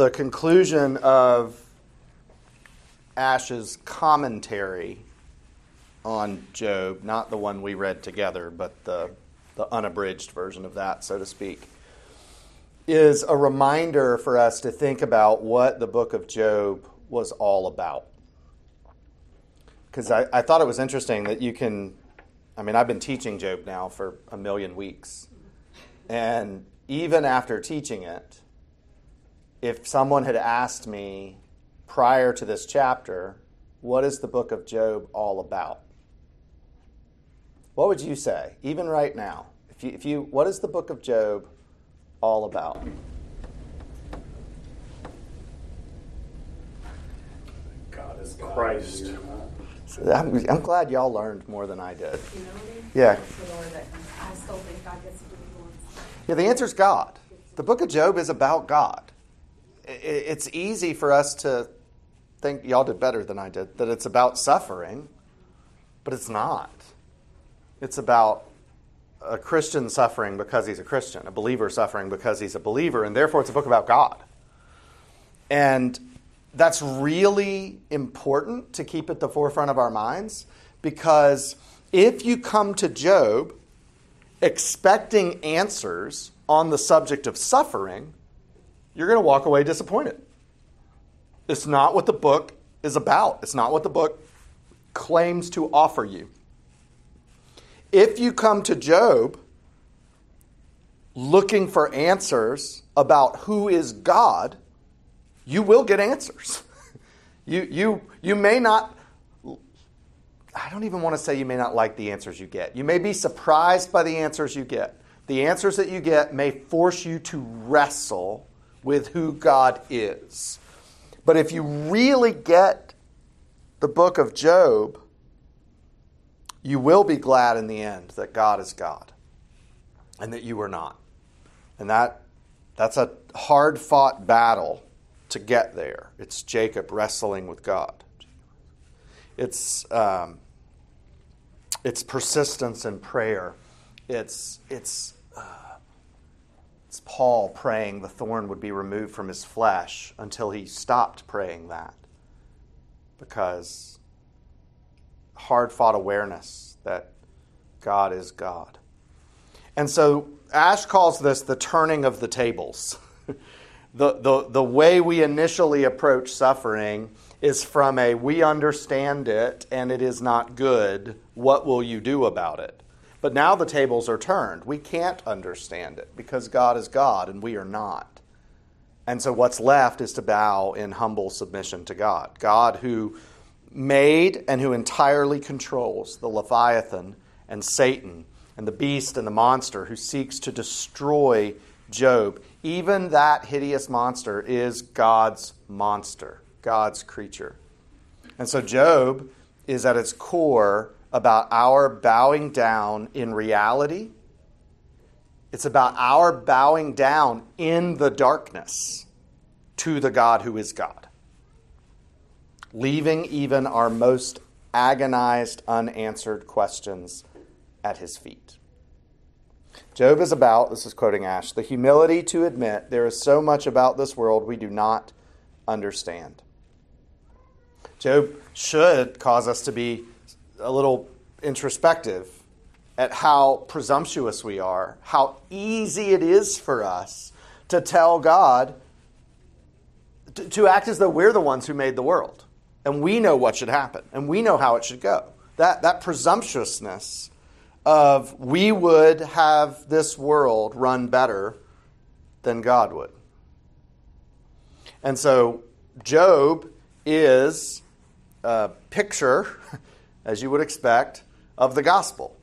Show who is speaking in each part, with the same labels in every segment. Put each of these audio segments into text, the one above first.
Speaker 1: the conclusion of Ash's commentary on Job, not the one we read together, but the, the unabridged version of that, so to speak, is a reminder for us to think about what the book of Job was all about. Because I, I thought it was interesting that you can, I mean, I've been teaching Job now for a million weeks. And even after teaching it, if someone had asked me prior to this chapter, what is the book of Job all about? What would you say, even right now? If you, if you, what is the book of Job all about?
Speaker 2: God is Christ.
Speaker 1: So I'm, I'm glad y'all learned more than I did. Yeah.
Speaker 3: The Lord that I still think God gets to do what he wants.
Speaker 1: Yeah, the answer is God. The book of Job is about God. It's easy for us to think, y'all did better than I did, that it's about suffering, but it's not. It's about a Christian suffering because he's a Christian, a believer suffering because he's a believer, and therefore it's a book about God. And that's really important to keep at the forefront of our minds because if you come to Job expecting answers on the subject of suffering, you're going to walk away disappointed. It's not what the book is about, it's not what the book claims to offer you. If you come to Job looking for answers about who is God, you will get answers. You, you, you may not, I don't even want to say you may not like the answers you get. You may be surprised by the answers you get. The answers that you get may force you to wrestle with who God is. But if you really get the book of Job, you will be glad in the end that God is God and that you are not. And that that's a hard fought battle to get there. It's Jacob wrestling with God. It's um, it's persistence in prayer. It's it's it's Paul praying the thorn would be removed from his flesh until he stopped praying that because hard fought awareness that God is God. And so Ash calls this the turning of the tables. the, the, the way we initially approach suffering is from a we understand it and it is not good. What will you do about it? But now the tables are turned. We can't understand it because God is God and we are not. And so what's left is to bow in humble submission to God. God who made and who entirely controls the Leviathan and Satan and the beast and the monster who seeks to destroy Job. Even that hideous monster is God's monster, God's creature. And so Job is at its core about our bowing down in reality. It's about our bowing down in the darkness to the God who is God, leaving even our most agonized, unanswered questions at his feet. Job is about, this is quoting Ash, the humility to admit there is so much about this world we do not understand. Job should cause us to be a little introspective at how presumptuous we are, how easy it is for us to tell God to, to act as though we're the ones who made the world and we know what should happen and we know how it should go. That, that presumptuousness of we would have this world run better than God would. And so Job is a picture, as you would expect, of the gospel.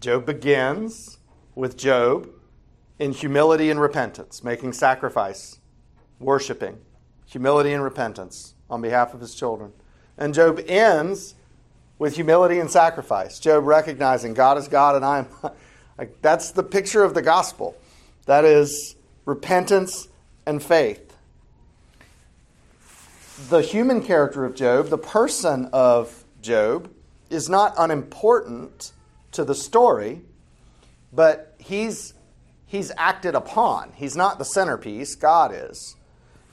Speaker 1: Job begins with Job in humility and repentance, making sacrifice, worshiping, humility and repentance on behalf of his children. And Job ends with humility and sacrifice. Job recognizing God is God and I am. Like, that's the picture of the gospel. That is repentance and faith. The human character of Job, the person of Job, is not unimportant to the story, but he's, he's acted upon. He's not the centerpiece, God is.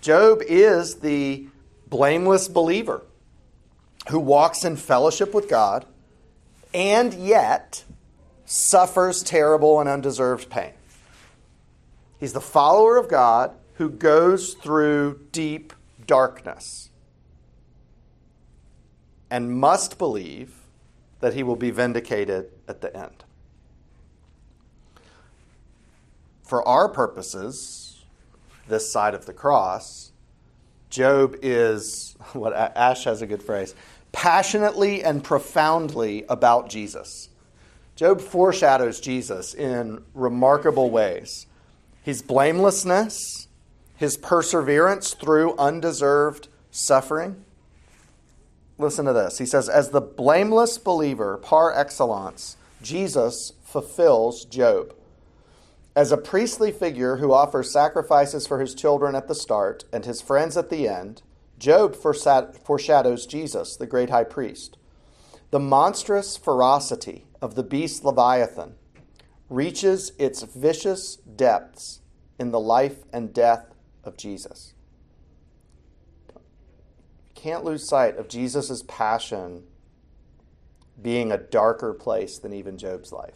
Speaker 1: Job is the blameless believer who walks in fellowship with God and yet suffers terrible and undeserved pain. He's the follower of God who goes through deep darkness and must believe that he will be vindicated at the end. For our purposes, this side of the cross, Job is what Ash has a good phrase passionately and profoundly about Jesus. Job foreshadows Jesus in remarkable ways. His blamelessness, his perseverance through undeserved suffering. Listen to this. He says, As the blameless believer par excellence, Jesus fulfills Job. As a priestly figure who offers sacrifices for his children at the start and his friends at the end, Job foreshadows Jesus, the great high priest. The monstrous ferocity of the beast Leviathan reaches its vicious depths in the life and death of Jesus. Can't lose sight of Jesus' passion being a darker place than even Job's life,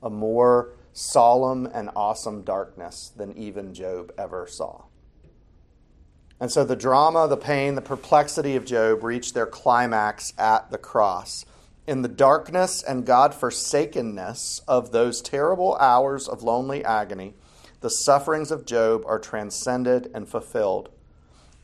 Speaker 1: a more solemn and awesome darkness than even Job ever saw. And so the drama, the pain, the perplexity of Job reached their climax at the cross. In the darkness and God forsakenness of those terrible hours of lonely agony, the sufferings of Job are transcended and fulfilled.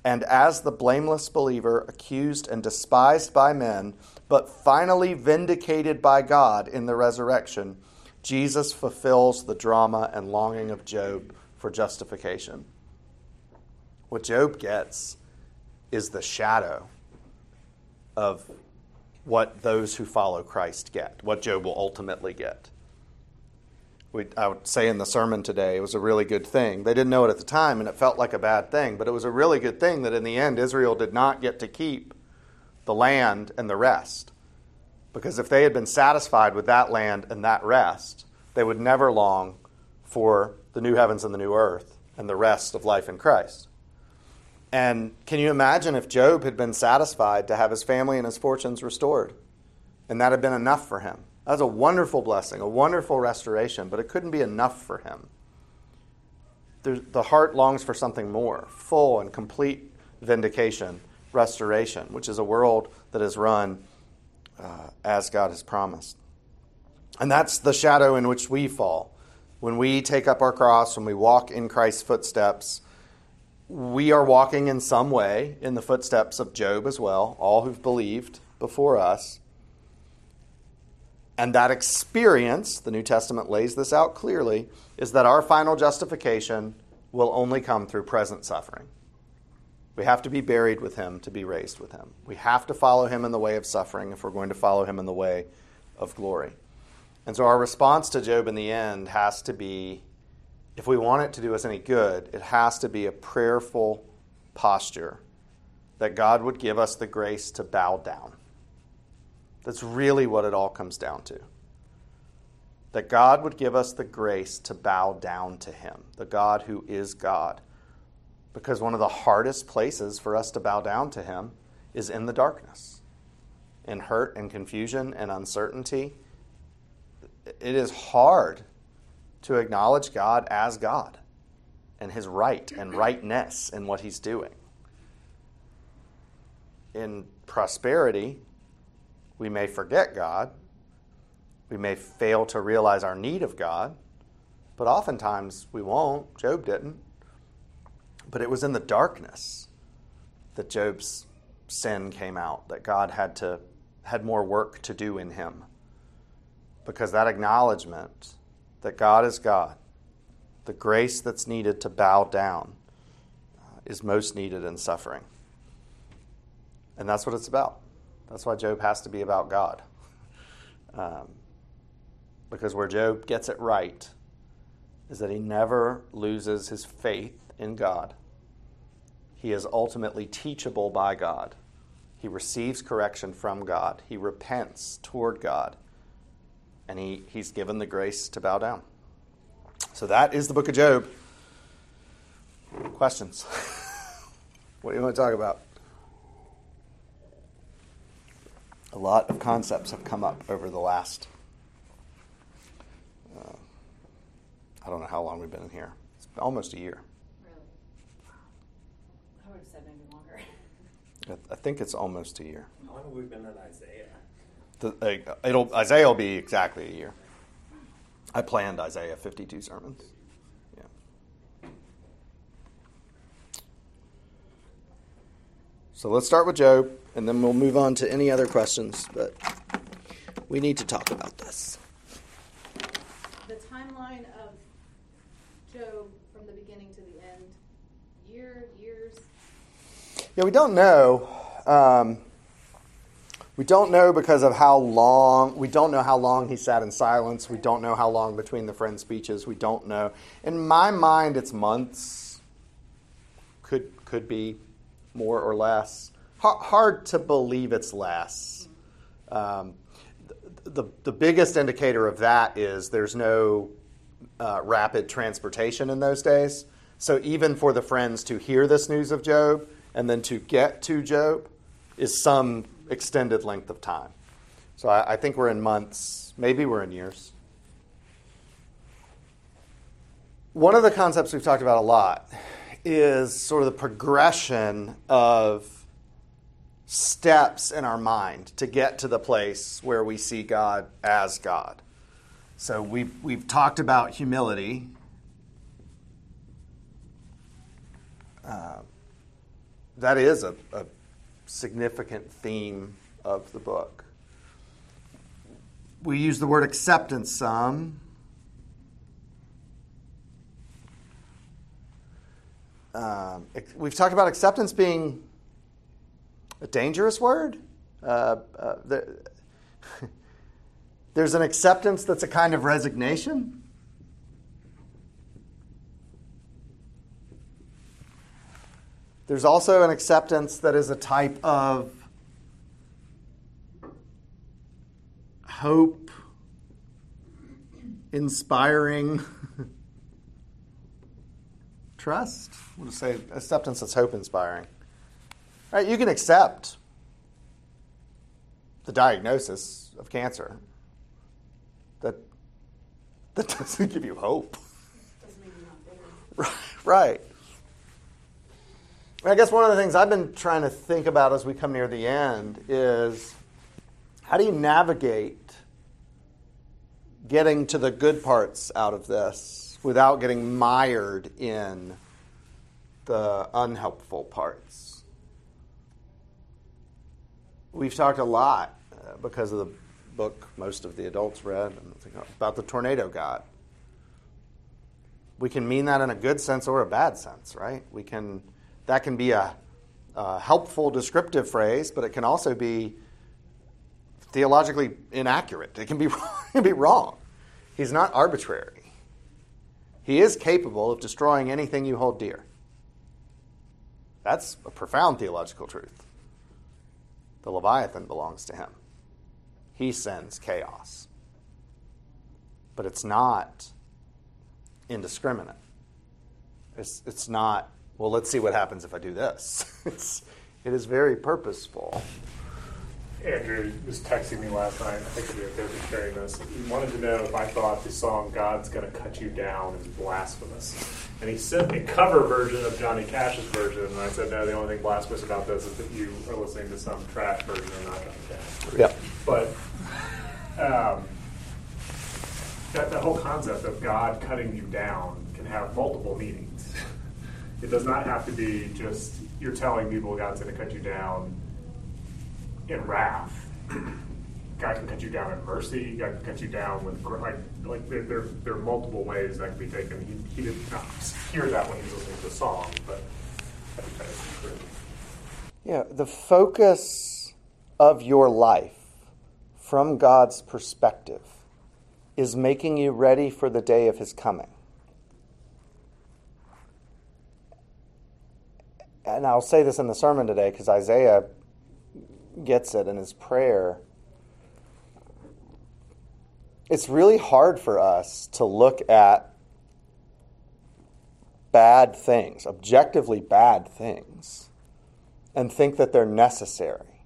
Speaker 1: And as the blameless believer, accused and despised by men, but finally vindicated by God in the resurrection, Jesus fulfills the drama and longing of Job for justification. What Job gets is the shadow of what those who follow Christ get, what Job will ultimately get. We, I would say in the sermon today, it was a really good thing. They didn't know it at the time, and it felt like a bad thing, but it was a really good thing that in the end, Israel did not get to keep the land and the rest. Because if they had been satisfied with that land and that rest, they would never long for the new heavens and the new earth and the rest of life in Christ. And can you imagine if Job had been satisfied to have his family and his fortunes restored? And that had been enough for him. That was a wonderful blessing, a wonderful restoration, but it couldn't be enough for him. The heart longs for something more full and complete vindication, restoration, which is a world that is run uh, as God has promised. And that's the shadow in which we fall. When we take up our cross, when we walk in Christ's footsteps, we are walking in some way in the footsteps of Job as well, all who've believed before us. And that experience, the New Testament lays this out clearly, is that our final justification will only come through present suffering. We have to be buried with him to be raised with him. We have to follow him in the way of suffering if we're going to follow him in the way of glory. And so our response to Job in the end has to be if we want it to do us any good, it has to be a prayerful posture that God would give us the grace to bow down. That's really what it all comes down to. That God would give us the grace to bow down to Him, the God who is God. Because one of the hardest places for us to bow down to Him is in the darkness, in hurt and confusion and uncertainty. It is hard to acknowledge God as God and his right and rightness in what he's doing. In prosperity, we may forget God. We may fail to realize our need of God, but oftentimes we won't. Job didn't. But it was in the darkness that Job's sin came out, that God had to had more work to do in him. Because that acknowledgement that God is God, the grace that's needed to bow down uh, is most needed in suffering. And that's what it's about. That's why Job has to be about God. Um, because where Job gets it right is that he never loses his faith in God. He is ultimately teachable by God. He receives correction from God. He repents toward God and he, he's given the grace to bow down. So that is the book of Job. Questions? What do you want to talk about? A lot of concepts have come up over the last. Uh, I don't know how long we've been in here. It's almost a year.
Speaker 3: Really? Wow. I would have said maybe longer.
Speaker 1: I- I think it's almost a year.
Speaker 2: How long have we been in Isaiah?
Speaker 1: The, uh, it'll Isaiah will be exactly a year. I planned Isaiah 52 sermons. Yeah. So let's start with Job, and then we'll move on to any other questions. But we need to talk about this.
Speaker 3: The timeline of Job from the beginning to the end, year, years.
Speaker 1: Yeah, we don't know. Um, we don't know because of how long. We don't know how long he sat in silence. We don't know how long between the friend speeches. We don't know. In my mind, it's months. Could could be more or less. Har hard to believe it's less. Um, the, the the biggest indicator of that is there's no uh, rapid transportation in those days. So even for the friends to hear this news of Job and then to get to Job is some extended length of time. So I, I think we're in months, maybe we're in years. One of the concepts we've talked about a lot is sort of the progression of steps in our mind to get to the place where we see God as God. So we've, we've talked about humility. Uh, that is a, a significant theme of the book. We use the word acceptance some. Um, we've talked about acceptance being a dangerous word. Uh, uh, the, there's an acceptance that's a kind of resignation. There's also an acceptance that is a type of hope, inspiring trust. We'll just say acceptance that's hope inspiring. Right, you can accept the diagnosis of cancer. That that doesn't give you hope.
Speaker 3: Doesn't mean you're not bitter.
Speaker 1: Right. I guess one of the things I've been trying to think about as we come near the end is how do you navigate getting to the good parts out of this without getting mired in the unhelpful parts? We've talked a lot uh, because of the book most of the adults read about the tornado god we can mean that in a good sense or a bad sense, right? We can that can be a, a helpful descriptive phrase, but it can also be theologically inaccurate. It can be it can be wrong. He's not arbitrary. He is capable of destroying anything you hold dear. That's a profound theological truth. The Leviathan belongs to him. He sends chaos. But it's not indiscriminate. It's, it's not, well, let's see what happens if I do this. It's, it is very purposeful.
Speaker 2: Andrew was texting me last night. I think it'd be okay for sharing this. He wanted to know if I thought the song "God's Gonna Cut You Down" is blasphemous, and he sent me a cover version of Johnny Cash's version. And I said, no, the only thing blasphemous about this is that you are listening to some trash version and not Johnny Cash.
Speaker 1: Yep.
Speaker 2: But um, that, that whole concept of God cutting you down can have multiple meanings. It does not have to be just you're telling people God's going to cut you down in wrath. God can cut you down in mercy. God can cut you down with like like there, there, there are multiple ways that can be taken. He, he did not hear that when he was listening to the song, but that is true.
Speaker 1: Yeah, the focus of your life from God's perspective is making you ready for the day of his coming. And I'll say this in the sermon today because Isaiah gets it in his prayer. It's really hard for us to look at bad things, objectively bad things, and think that they're necessary.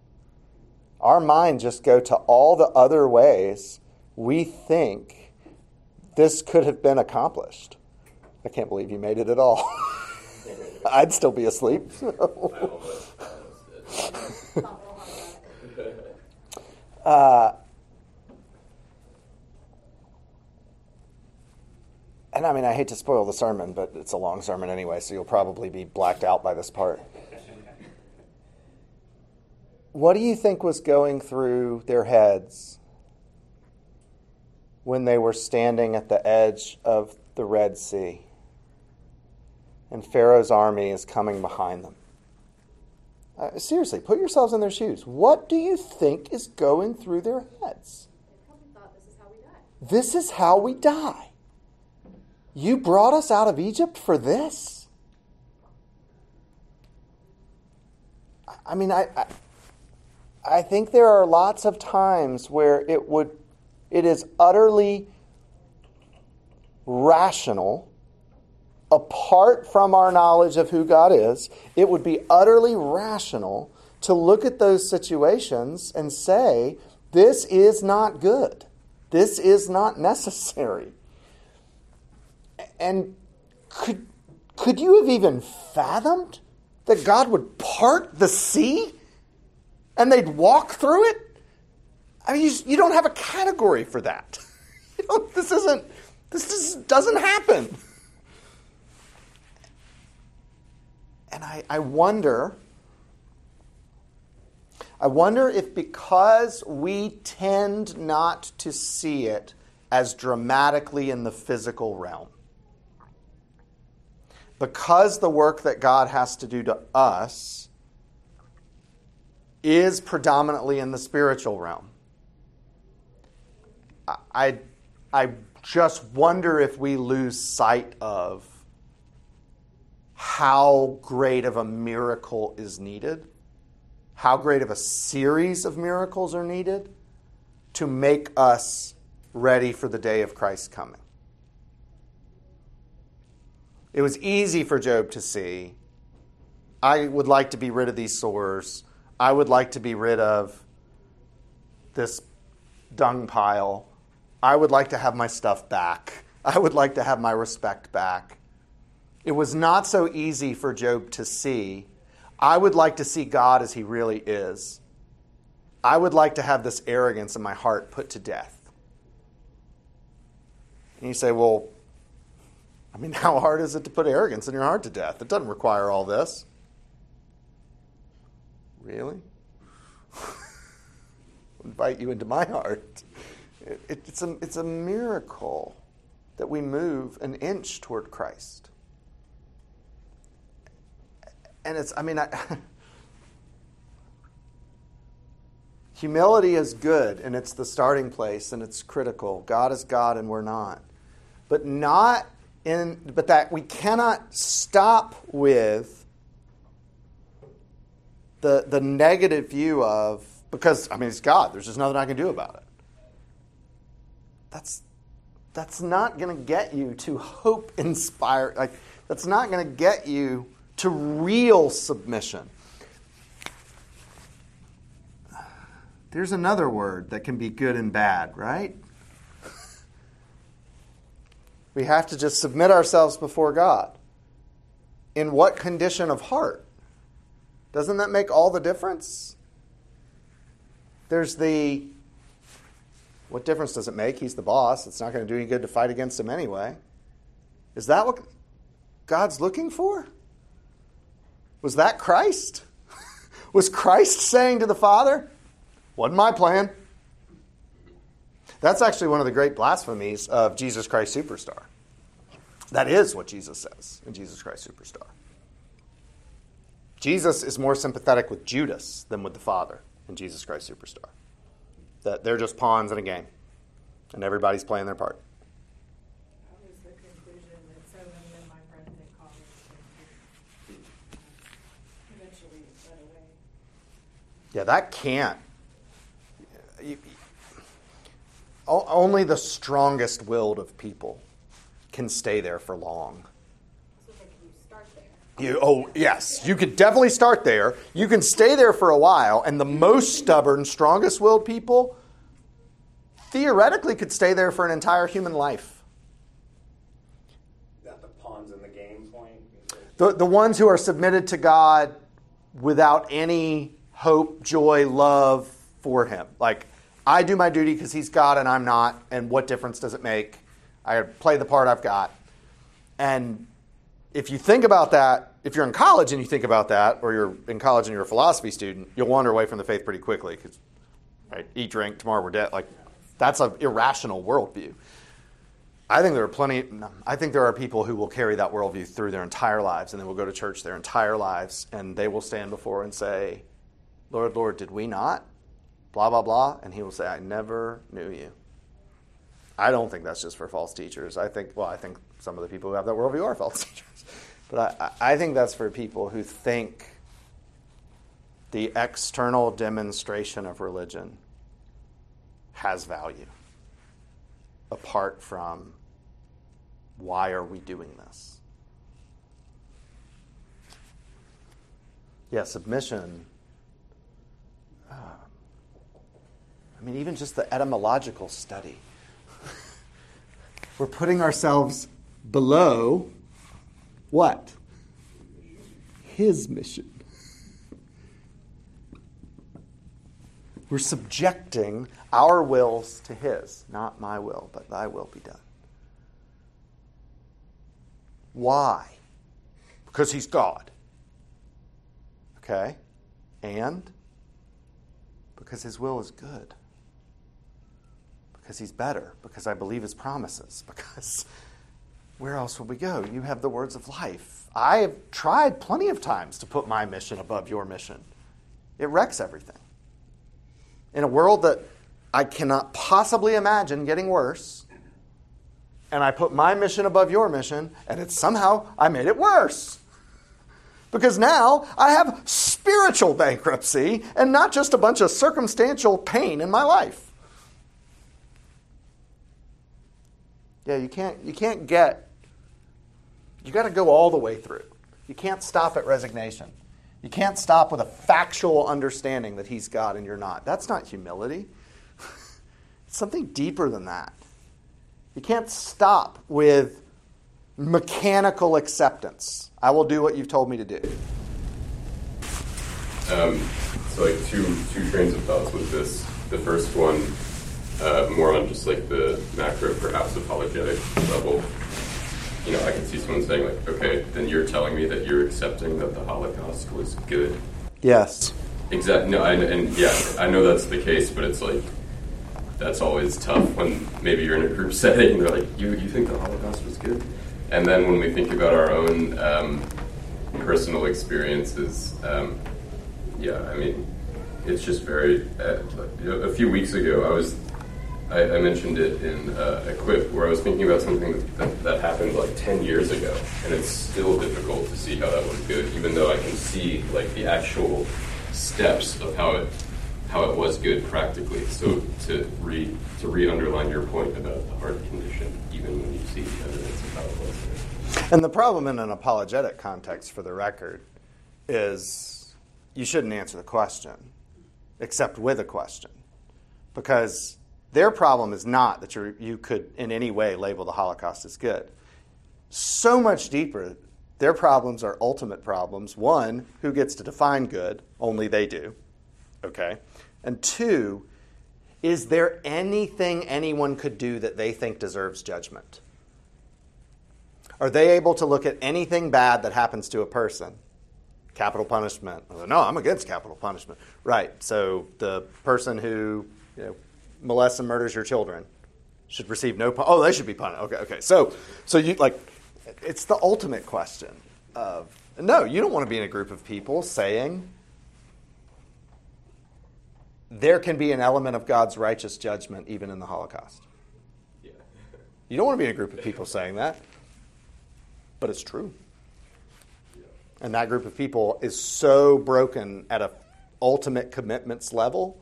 Speaker 1: Our mind just go to all the other ways we think this could have been accomplished. I can't believe you made it at all. I'd still be asleep. uh, and I mean, I hate to spoil the sermon, but it's a long sermon anyway, so you'll probably be blacked out by this part. What do you think was going through their heads when they were standing at the edge of the Red Sea and Pharaoh's army is coming behind them? Uh, seriously, put yourselves in their shoes. What do you think is going through their heads?
Speaker 3: They probably thought this is how we die.
Speaker 1: This is how we die. You brought us out of Egypt for this? I mean, I, I, I think there are lots of times where it would, it is utterly rational, apart from our knowledge of who God is, it would be utterly rational to look at those situations and say, this is not good. This is not necessary. And could, could you have even fathomed that God would part the sea and they'd walk through it? I mean, you, you don't have a category for that. You know, this isn't, this just doesn't happen. And I, I wonder, I wonder if because we tend not to see it as dramatically in the physical realm, because the work that God has to do to us is predominantly in the spiritual realm. I, I just wonder if we lose sight of how great of a miracle is needed, how great of a series of miracles are needed to make us ready for the day of Christ's coming. It was easy for Job to see. I would like to be rid of these sores. I would like to be rid of this dung pile. I would like to have my stuff back. I would like to have my respect back. It was not so easy for Job to see. I would like to see God as he really is. I would like to have this arrogance in my heart put to death. And you say, well, I mean, how hard is it to put arrogance in your heart to death? It doesn't require all this. Really? invite you into my heart. It, it, it's, a, it's a miracle that we move an inch toward Christ. And it's, I mean, I, humility is good and it's the starting place and it's critical. God is God and we're not. But not in, but that we cannot stop with the, the negative view of, because, I mean, it's God. There's just nothing I can do about it. That's, that's not going to get you to hope inspire. Like, that's not going to get you to real submission. There's another word that can be good and bad, right? We have to just submit ourselves before God. In what condition of heart? Doesn't that make all the difference? There's the what difference does it make? He's the boss. It's not going to do any good to fight against him anyway. Is that what God's looking for? Was that Christ? Was Christ saying to the Father, Wasn't my plan? That's actually one of the great blasphemies of Jesus Christ Superstar. That is what Jesus says in Jesus Christ Superstar. Jesus is more sympathetic with Judas than with the Father in Jesus Christ Superstar. That they're just pawns in a game, and everybody's playing their part.
Speaker 4: That was the conclusion that so many of my friends in college came to. Eventually, it went away.
Speaker 1: Yeah, that can't. You, only the strongest willed of people can stay there for long.
Speaker 3: So you there.
Speaker 1: You, oh, yes, you could definitely start there. You can stay there for a while, and the most stubborn, strongest willed people theoretically could stay there for an entire human life.
Speaker 5: That the pawns in the game point.
Speaker 1: The, the ones who are submitted to God without any hope, joy, love for Him. Like, I do my duty because He's God and I'm not, and what difference does it make? I play the part I've got. And if you think about that, if you're in college and you think about that, or you're in college and you're a philosophy student, you'll wander away from the faith pretty quickly because, right, eat, drink, tomorrow we're dead. Like, that's an irrational worldview. I think there are plenty. I think there are people who will carry that worldview through their entire lives, and they will go to church their entire lives, and they will stand before and say, "Lord, Lord, did we not?" Blah blah blah, and He will say, "I never knew you." I don't think that's just for false teachers. I think, well, I think some of the people who have that worldview are false teachers, but I, I think that's for people who think the external demonstration of religion has value apart from why are we doing this? Yeah, submission. Uh, I mean, even just the etymological study. We're putting ourselves below what? His mission. We're subjecting our wills to His. Not my will, but thy will be done. Why? Because He's God. Okay? And because His will is good. Because He's better. Because I believe His promises. Because where else will we go? You have the words of life. I have tried plenty of times to put my mission above your mission, it wrecks everything in a world that I cannot possibly imagine getting worse, and I put my mission above your mission, and it somehow I made it worse. Because now I have spiritual bankruptcy and not just a bunch of circumstantial pain in my life. Yeah, you can't you can't get you got to go all the way through. You can't stop at resignation. You can't stop with a factual understanding that he's God and you're not. That's not humility. it's something deeper than that. You can't stop with mechanical acceptance. I will do what you've told me to do.
Speaker 6: Um, so, like two two trains of thoughts with this. The first one, uh, more on just like the macro, perhaps apologetic level you know, I can see someone saying like, okay, then you're telling me that you're accepting that the Holocaust was good.
Speaker 1: Yes.
Speaker 6: Exactly. No, and, and yeah, I know that's the case, but it's like that's always tough when maybe you're in a group setting and they're like, you you think the Holocaust was good, and then when we think about our own um, personal experiences, um, yeah, I mean, it's just very. Uh, a few weeks ago, I was I, I mentioned it in uh, Equip, where I was thinking about something that, that, happened like 10 years ago, and it's still difficult to see how that was good, even though I can see like the actual steps of how it how it was good practically. So to re to re-underline your point about the heart condition, even when you see evidence of how it was there.
Speaker 1: And the problem in an apologetic context, for the record, is you shouldn't answer the question, except with a question, because their problem is not that you could in any way label the Holocaust as good. So much deeper, their problems are ultimate problems. One, who gets to define good? Only they do. Okay? And two, is there anything anyone could do that they think deserves judgment? Are they able to look at anything bad that happens to a person? Capital punishment. No, I'm against capital punishment. Right. So the person who you know, molests and murders your children should receive no pun- oh they should be punished okay okay so so you like it's the ultimate question of no you don't want to be in a group of people saying there can be an element of god's righteous judgment even in the holocaust yeah. you don't want to be in a group of people saying that but it's true. And that group of people is so broken at a ultimate commitments level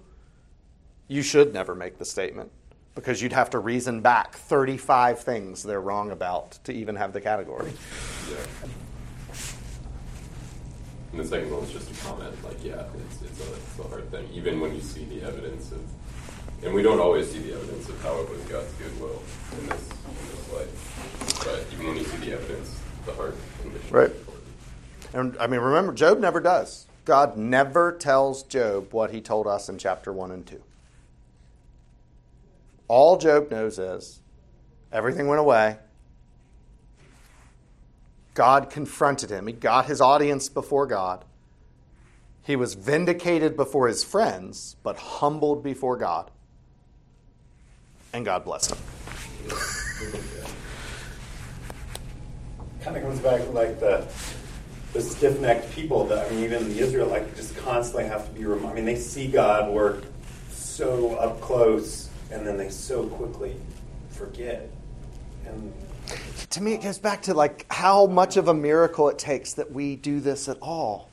Speaker 1: you should never make the statement because you'd have to reason back 35 things they're wrong about to even have the category. Yeah.
Speaker 6: And the second one was just a comment, like, yeah, it's, it's, a, it's a hard thing, even when you see the evidence of, and we don't always see the evidence of how it was God's goodwill in this, in this life. But even when you see the evidence, the heart condition.
Speaker 1: Right. And I mean, remember, Job never does. God never tells Job what he told us in chapter 1 and 2. All Job knows is everything went away. God confronted him. He got his audience before God. He was vindicated before his friends, but humbled before God. And God blessed him.
Speaker 5: kind of comes back like the the stiff necked people that I mean, even the Israelites just constantly have to be reminded. I mean, they see God work so up close, and then they so quickly forget. And
Speaker 1: to me, it goes back to like how much of a miracle it takes that we do this at all.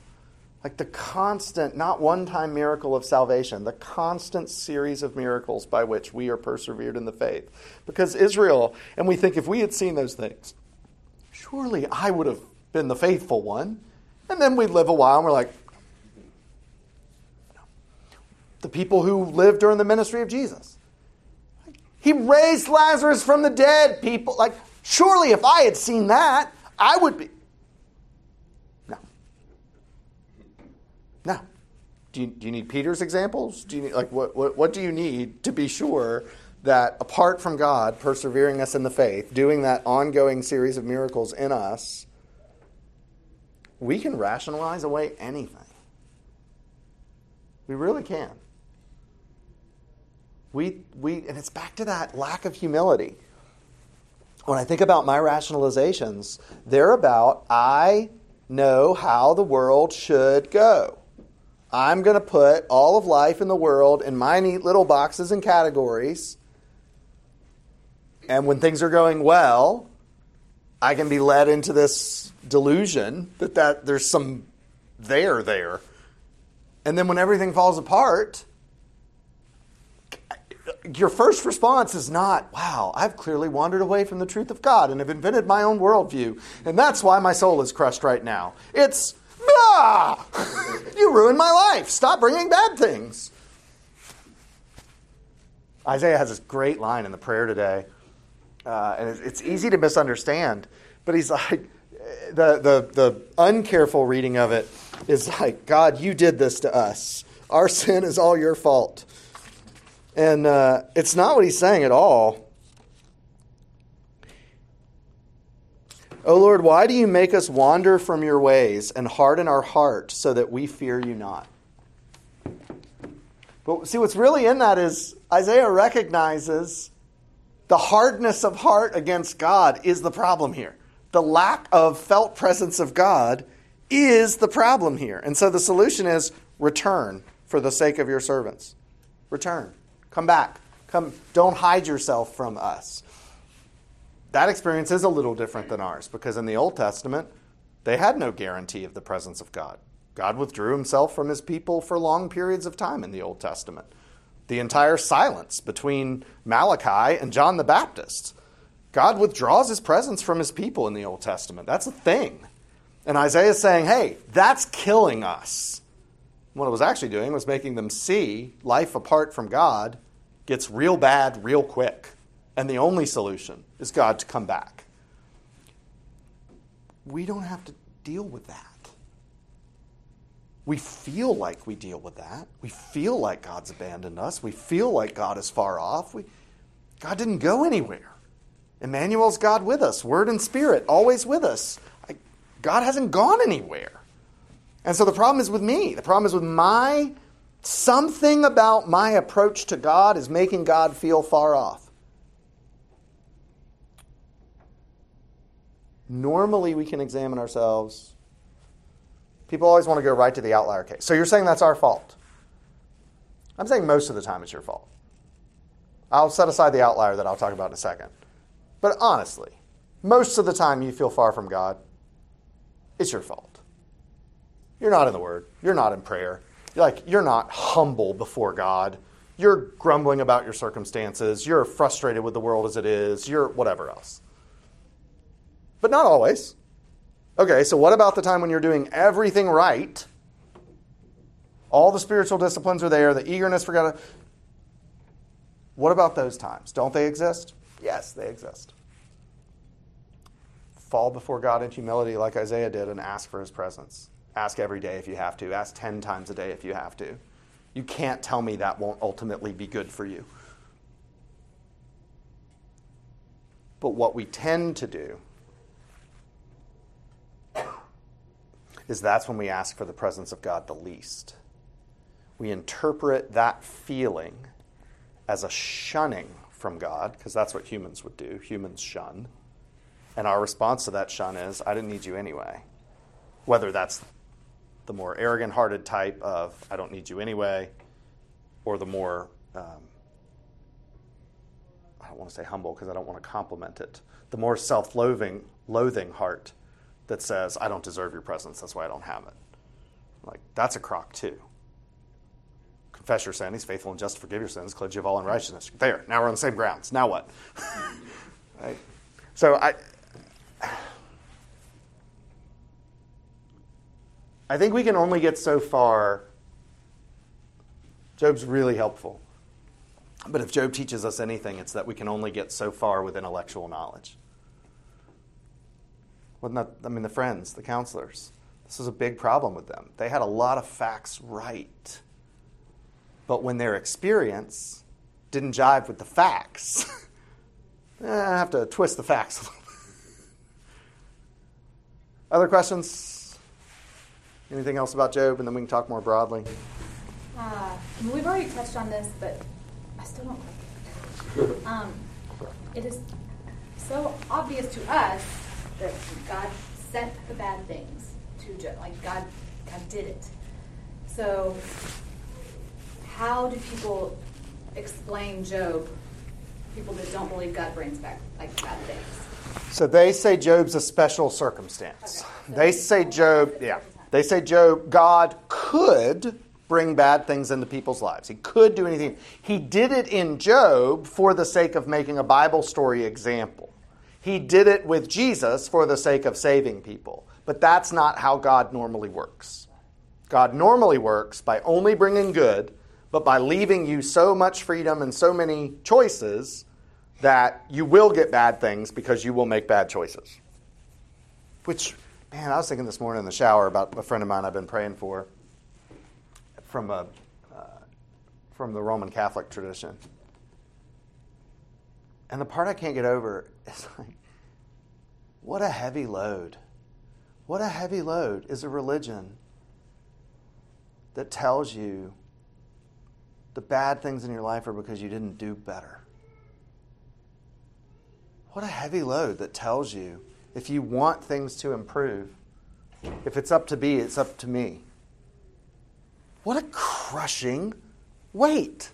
Speaker 1: Like the constant, not one time miracle of salvation, the constant series of miracles by which we are persevered in the faith. Because Israel, and we think if we had seen those things, surely I would have been the faithful one. And then we'd live a while and we're like, the people who lived during the ministry of Jesus. He raised Lazarus from the dead, people. Like, surely if I had seen that, I would be. No. No. Do you, do you need Peter's examples? Do you need, like, what, what, what do you need to be sure that apart from God persevering us in the faith, doing that ongoing series of miracles in us, we can rationalize away anything. We really can. We, we, and it's back to that lack of humility. When I think about my rationalizations, they're about I know how the world should go. I'm going to put all of life in the world in my neat little boxes and categories. And when things are going well, I can be led into this delusion that, that there's some there there. And then when everything falls apart, your first response is not, wow, I've clearly wandered away from the truth of God and have invented my own worldview. And that's why my soul is crushed right now. It's, ah, you ruined my life. Stop bringing bad things. Isaiah has this great line in the prayer today, uh, and it's easy to misunderstand. But he's like, the, the, the uncareful reading of it is like, God, you did this to us. Our sin is all your fault. And uh, it's not what he's saying at all. O Lord, why do you make us wander from your ways and harden our heart so that we fear you not? But see, what's really in that is Isaiah recognizes the hardness of heart against God is the problem here the lack of felt presence of God is the problem here. And so the solution is return for the sake of your servants. Return. Come back. Come don't hide yourself from us. That experience is a little different than ours because in the Old Testament, they had no guarantee of the presence of God. God withdrew himself from his people for long periods of time in the Old Testament. The entire silence between Malachi and John the Baptist God withdraws his presence from his people in the Old Testament. That's a thing. And Isaiah is saying, hey, that's killing us. What it was actually doing was making them see life apart from God gets real bad real quick. And the only solution is God to come back. We don't have to deal with that. We feel like we deal with that. We feel like God's abandoned us. We feel like God is far off. We, God didn't go anywhere. Emmanuel's God with us, Word and Spirit, always with us. I, God hasn't gone anywhere. And so the problem is with me. The problem is with my something about my approach to God is making God feel far off. Normally, we can examine ourselves. People always want to go right to the outlier case. So you're saying that's our fault? I'm saying most of the time it's your fault. I'll set aside the outlier that I'll talk about in a second. But honestly, most of the time you feel far from God, it's your fault. You're not in the Word. You're not in prayer. You're like you're not humble before God. You're grumbling about your circumstances. You're frustrated with the world as it is. You're whatever else. But not always. Okay, so what about the time when you're doing everything right? All the spiritual disciplines are there, the eagerness for God. What about those times? Don't they exist? Yes, they exist. Fall before God in humility like Isaiah did and ask for his presence. Ask every day if you have to. Ask 10 times a day if you have to. You can't tell me that won't ultimately be good for you. But what we tend to do is that's when we ask for the presence of God the least. We interpret that feeling as a shunning from God, because that's what humans would do. Humans shun. And our response to that shun is, I didn't need you anyway. Whether that's the more arrogant hearted type of, I don't need you anyway, or the more, um, I don't want to say humble because I don't want to compliment it, the more self loathing heart that says, I don't deserve your presence, that's why I don't have it. Like, that's a crock too. Confess your sin, he's faithful and just to forgive your sins, cleanse you of all unrighteousness. There, now we're on the same grounds. Now what? right? So I I think we can only get so far. Job's really helpful. But if Job teaches us anything, it's that we can only get so far with intellectual knowledge. Wasn't I mean, the friends, the counselors, this was a big problem with them. They had a lot of facts right. But when their experience didn't jive with the facts, eh, I have to twist the facts a little bit. Other questions? Anything else about Job? And then we can talk more broadly.
Speaker 7: Uh, we've already touched on this, but I still don't like it. Um, it is so obvious to us that God sent the bad things to Job. Like God, God did it. So, how do people explain Job? People that don't believe God brings back like bad things.
Speaker 1: So they say Job's a special circumstance.
Speaker 7: Okay. So
Speaker 1: They say Job, yeah. They say Job, God could bring bad things into people's lives. He could do anything. He did it in Job for the sake of making a Bible story example. He did it with Jesus for the sake of saving people. But that's not how God normally works. God normally works by only bringing good, but by leaving you so much freedom and so many choices that you will get bad things because you will make bad choices. Which, man, I was thinking this morning in the shower about a friend of mine I've been praying for from a uh, from the Roman Catholic tradition. And the part I can't get over is like, what a heavy load. What a heavy load is a religion that tells you the bad things in your life are because you didn't do better. What a heavy load that tells you if you want things to improve, if it's up to be, it's up to me. What a crushing weight.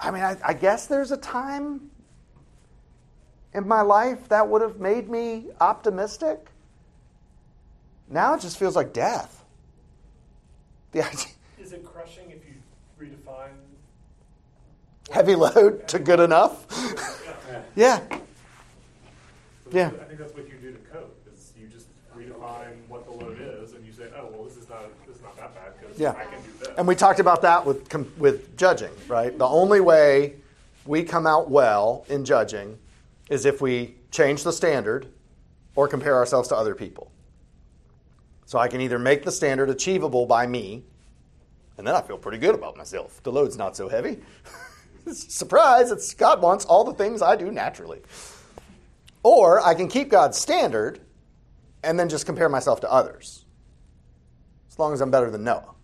Speaker 1: I mean, I, I guess there's a time in my life that would have made me optimistic. Now it just feels like death. The idea,
Speaker 2: Is it crushing if you redefine?
Speaker 1: heavy load to good enough. yeah. Yeah.
Speaker 2: I think that's what you do to code. Is you just redefine what the load is, and you say, oh well, this is not this is not that bad because
Speaker 1: Yeah.
Speaker 2: I can do.
Speaker 1: And we talked about that with with judging, right? The only way we come out well in judging is if we change the standard or compare ourselves to other people. So I can either make the standard achievable by me, and then I feel pretty good about myself. The load's not so heavy. Surprise, it's God wants all the things I do naturally. Or I can keep God's standard and then just compare myself to others. As long as I'm better than Noah.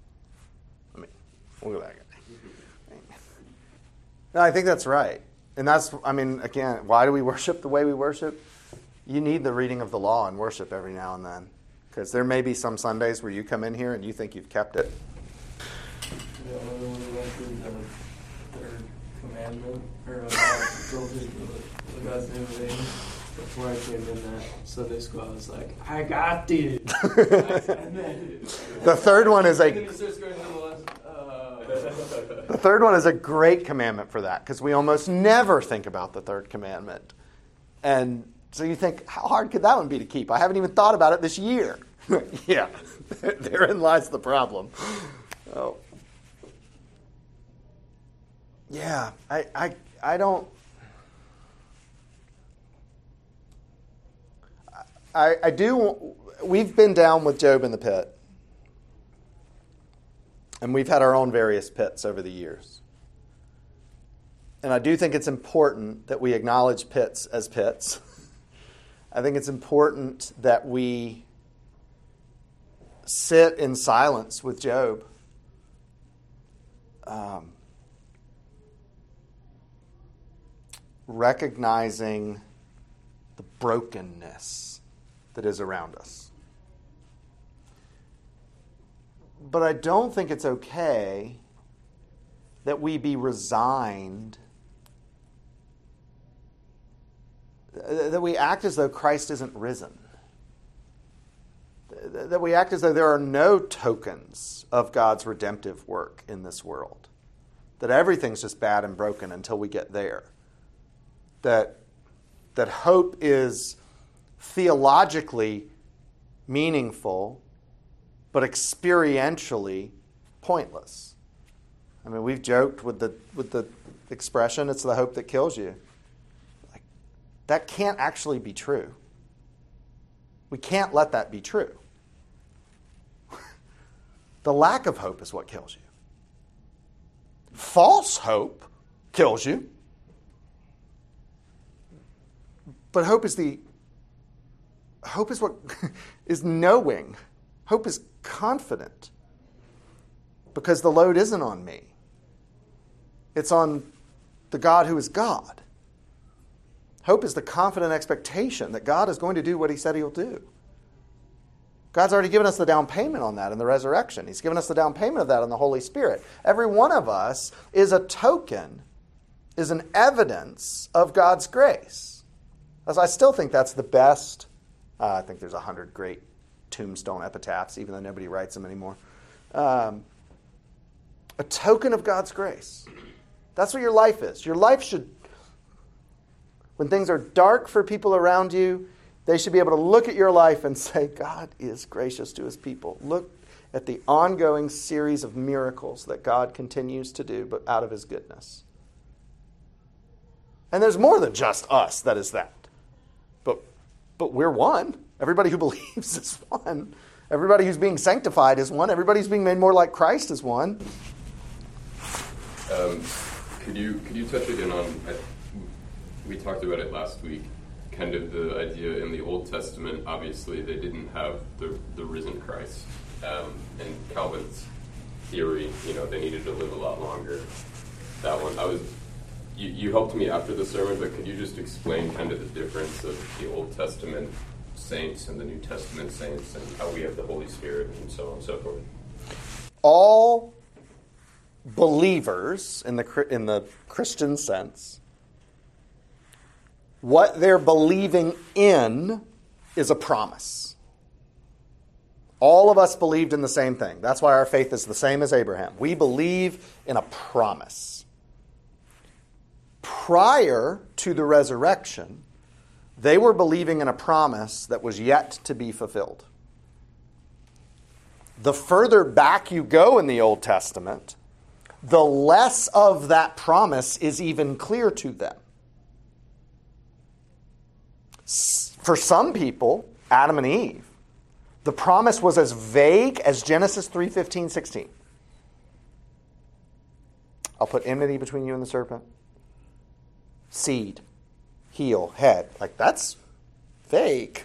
Speaker 1: Mean, we'll go back. No, I think that's right. And that's, I mean, again, why do we worship the way we worship? You need the reading of the law and worship every now and then. Because there may be some Sundays where you come in here and you think you've kept it.
Speaker 8: The only one who went through the third commandment, or the, God's name of. Before I came in that Sunday school, I was like, I got this.
Speaker 1: The third one is
Speaker 8: and the
Speaker 1: third one is a great commandment for that because we almost never think about the third commandment And so you think, how hard could that one be to keep? I haven't even thought about it this year. yeah, therein lies the problem. Oh. Yeah, I, I, I don't. I, I do. We've been down with Job in the pit. And we've had our own various pits over the years. And I do think it's important that we acknowledge pits as pits. I think it's important that we sit in silence with Job. Um, recognizing the brokenness that is around us. But I don't think it's okay that we be resigned, that we act as though Christ isn't risen, that we act as though there are no tokens of God's redemptive work in this world, that everything's just bad and broken until we get there, that, that hope is theologically meaningful but experientially pointless. I mean, we've joked with the with the expression "it's the hope that kills you." Like, that can't actually be true. We can't let that be true. the lack of hope is what kills you. False hope kills you. But hope is the hope is what is knowing. Hope is confident because the load isn't on me. It's on the God who is God. Hope is the confident expectation that God is going to do what he said he'll do. God's already given us the down payment on that in the resurrection. He's given us the down payment of that in the Holy Spirit. Every one of us is a token, is an evidence of God's grace. As I still think that's the best. Uh, I think there's a hundred great tombstone epitaphs, even though nobody writes them anymore. Um, a token of God's grace. That's what your life is. Your life should, when things are dark for people around you, they should be able to look at your life and say, God is gracious to his people. Look at the ongoing series of miracles that God continues to do, but out of his goodness. And there's more than just us that is that. But, but we're one. Everybody who believes is one. Everybody who's being sanctified is one. Everybody who's being made more like Christ is one.
Speaker 6: Um, could you could you touch again on? I, we talked about it last week. Kind of the idea in the Old Testament. Obviously, they didn't have the the risen Christ. Um, and Calvin's theory, you know, they needed to live a lot longer. That one, I was. You, you helped me after the sermon, but could you just explain kind of the difference of the Old Testament saints and the New Testament saints and how we have the Holy Spirit and so on and so forth?
Speaker 1: All believers in the, in the Christian sense, what they're believing in is a promise. All of us believed in the same thing. That's why our faith is the same as Abraham. We believe in a promise. Prior to the resurrection, they were believing in a promise that was yet to be fulfilled. The further back you go in the Old Testament, the less of that promise is even clear to them. For some people, Adam and Eve, the promise was as vague as Genesis 3 15, 16. I'll put enmity between you and the serpent. Seed heel, head. Like, that's fake.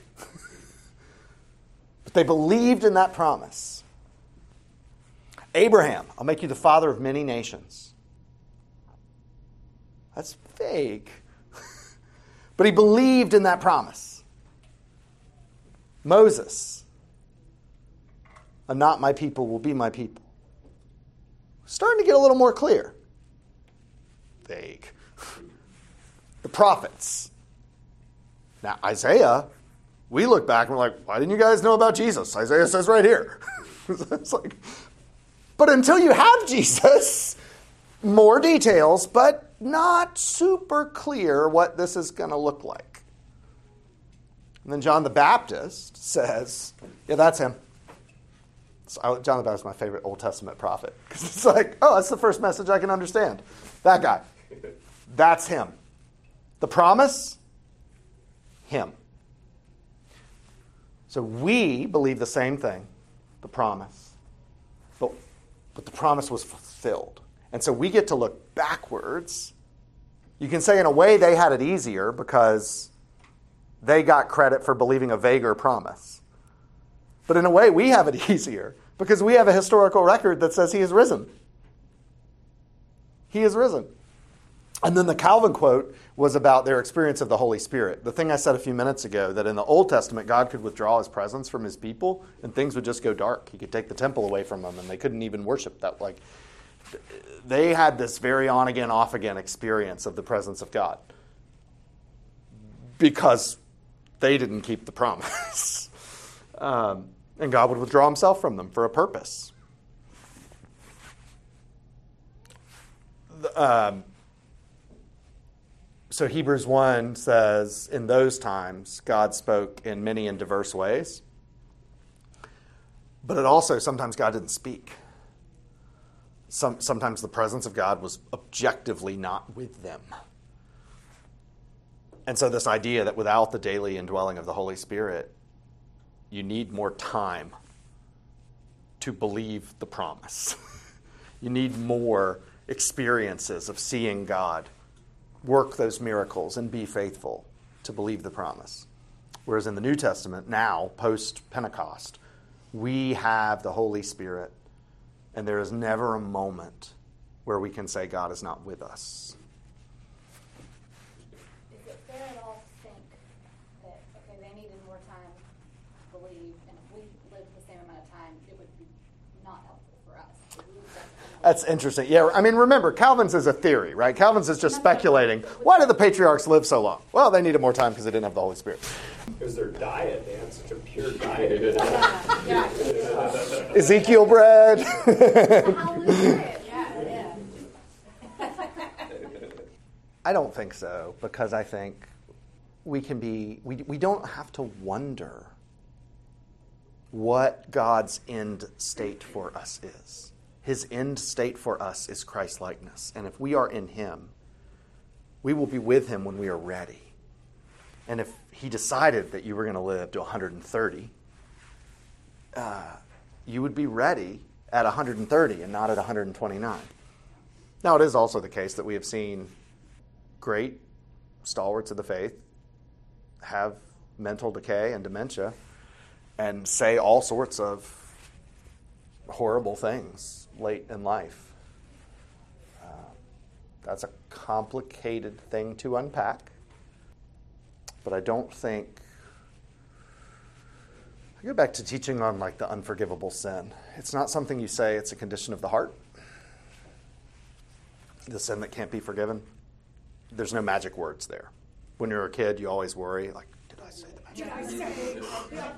Speaker 1: but they believed in that promise. Abraham, I'll make you the father of many nations. That's fake. but he believed in that promise. Moses, and not my people will be my people. Starting to get a little more clear. Fake the prophets. Now, Isaiah, we look back and we're like, why didn't you guys know about Jesus? Isaiah says right here. it's like, but until you have Jesus, more details, but not super clear what this is going to look like. And then John the Baptist says, Yeah, that's him. So John the Baptist is my favorite Old Testament prophet because it's like, oh, that's the first message I can understand. That guy. That's him. The promise, him. So we believe the same thing, the promise. But, but the promise was fulfilled. And so we get to look backwards. You can say, in a way, they had it easier because they got credit for believing a vaguer promise. But in a way, we have it easier because we have a historical record that says he is risen. He is risen. And then the Calvin quote was about their experience of the Holy Spirit. The thing I said a few minutes ago that in the Old Testament, God could withdraw his presence from his people and things would just go dark. He could take the temple away from them and they couldn't even worship that. Like, they had this very on again, off again experience of the presence of God because they didn't keep the promise. um, and God would withdraw himself from them for a purpose. Um, so Hebrews 1 says, In those times, God spoke in many and diverse ways. But it also, sometimes God didn't speak. Some, sometimes the presence of God was objectively not with them. And so, this idea that without the daily indwelling of the Holy Spirit, you need more time to believe the promise. you need more experiences of seeing God work those miracles and be faithful to believe the promise. Whereas in the New Testament, now, post Pentecost, we have the Holy Spirit, and there is never a moment where we can say God is not with us.
Speaker 7: Is it fair at all to think that, okay, they needed more time to believe, and if we lived the same amount of time, it would be not helpful for us? If we lived that same
Speaker 1: That's interesting. Yeah, I mean, remember, Calvin's is a theory, right? Calvin's is just speculating. Why did the patriarchs live so long? Well, they needed more time because they didn't have the Holy Spirit.
Speaker 5: It was their diet. They had such a pure diet.
Speaker 1: Ezekiel bread.
Speaker 7: Yeah, yeah.
Speaker 1: I don't think so because I think we can be, we, we don't have to wonder what God's end state for us is. His end state for us is Christ likeness. And if we are in Him, we will be with Him when we are ready. And if He decided that you were going to live to 130, uh, you would be ready at 130 and not at 129. Now, it is also the case that we have seen great stalwarts of the faith have mental decay and dementia and say all sorts of horrible things late in life. Uh, that's a complicated thing to unpack, but I don't think. I go back to teaching on like the unforgivable sin. It's not something you say, it's a condition of the heart. The sin that can't be forgiven. There's no magic words there. When you're a kid, you always worry, like,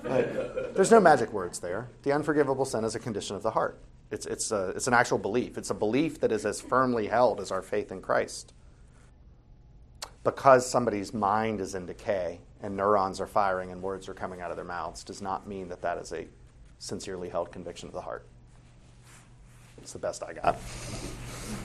Speaker 1: Right. There's no magic words there. The unforgivable sin is a condition of the heart. It's, it's, a, it's an actual belief. It's a belief that is as firmly held as our faith in Christ. Because somebody's mind is in decay and neurons are firing and words are coming out of their mouths does not mean that that is a sincerely held conviction of the heart. It's the best I got.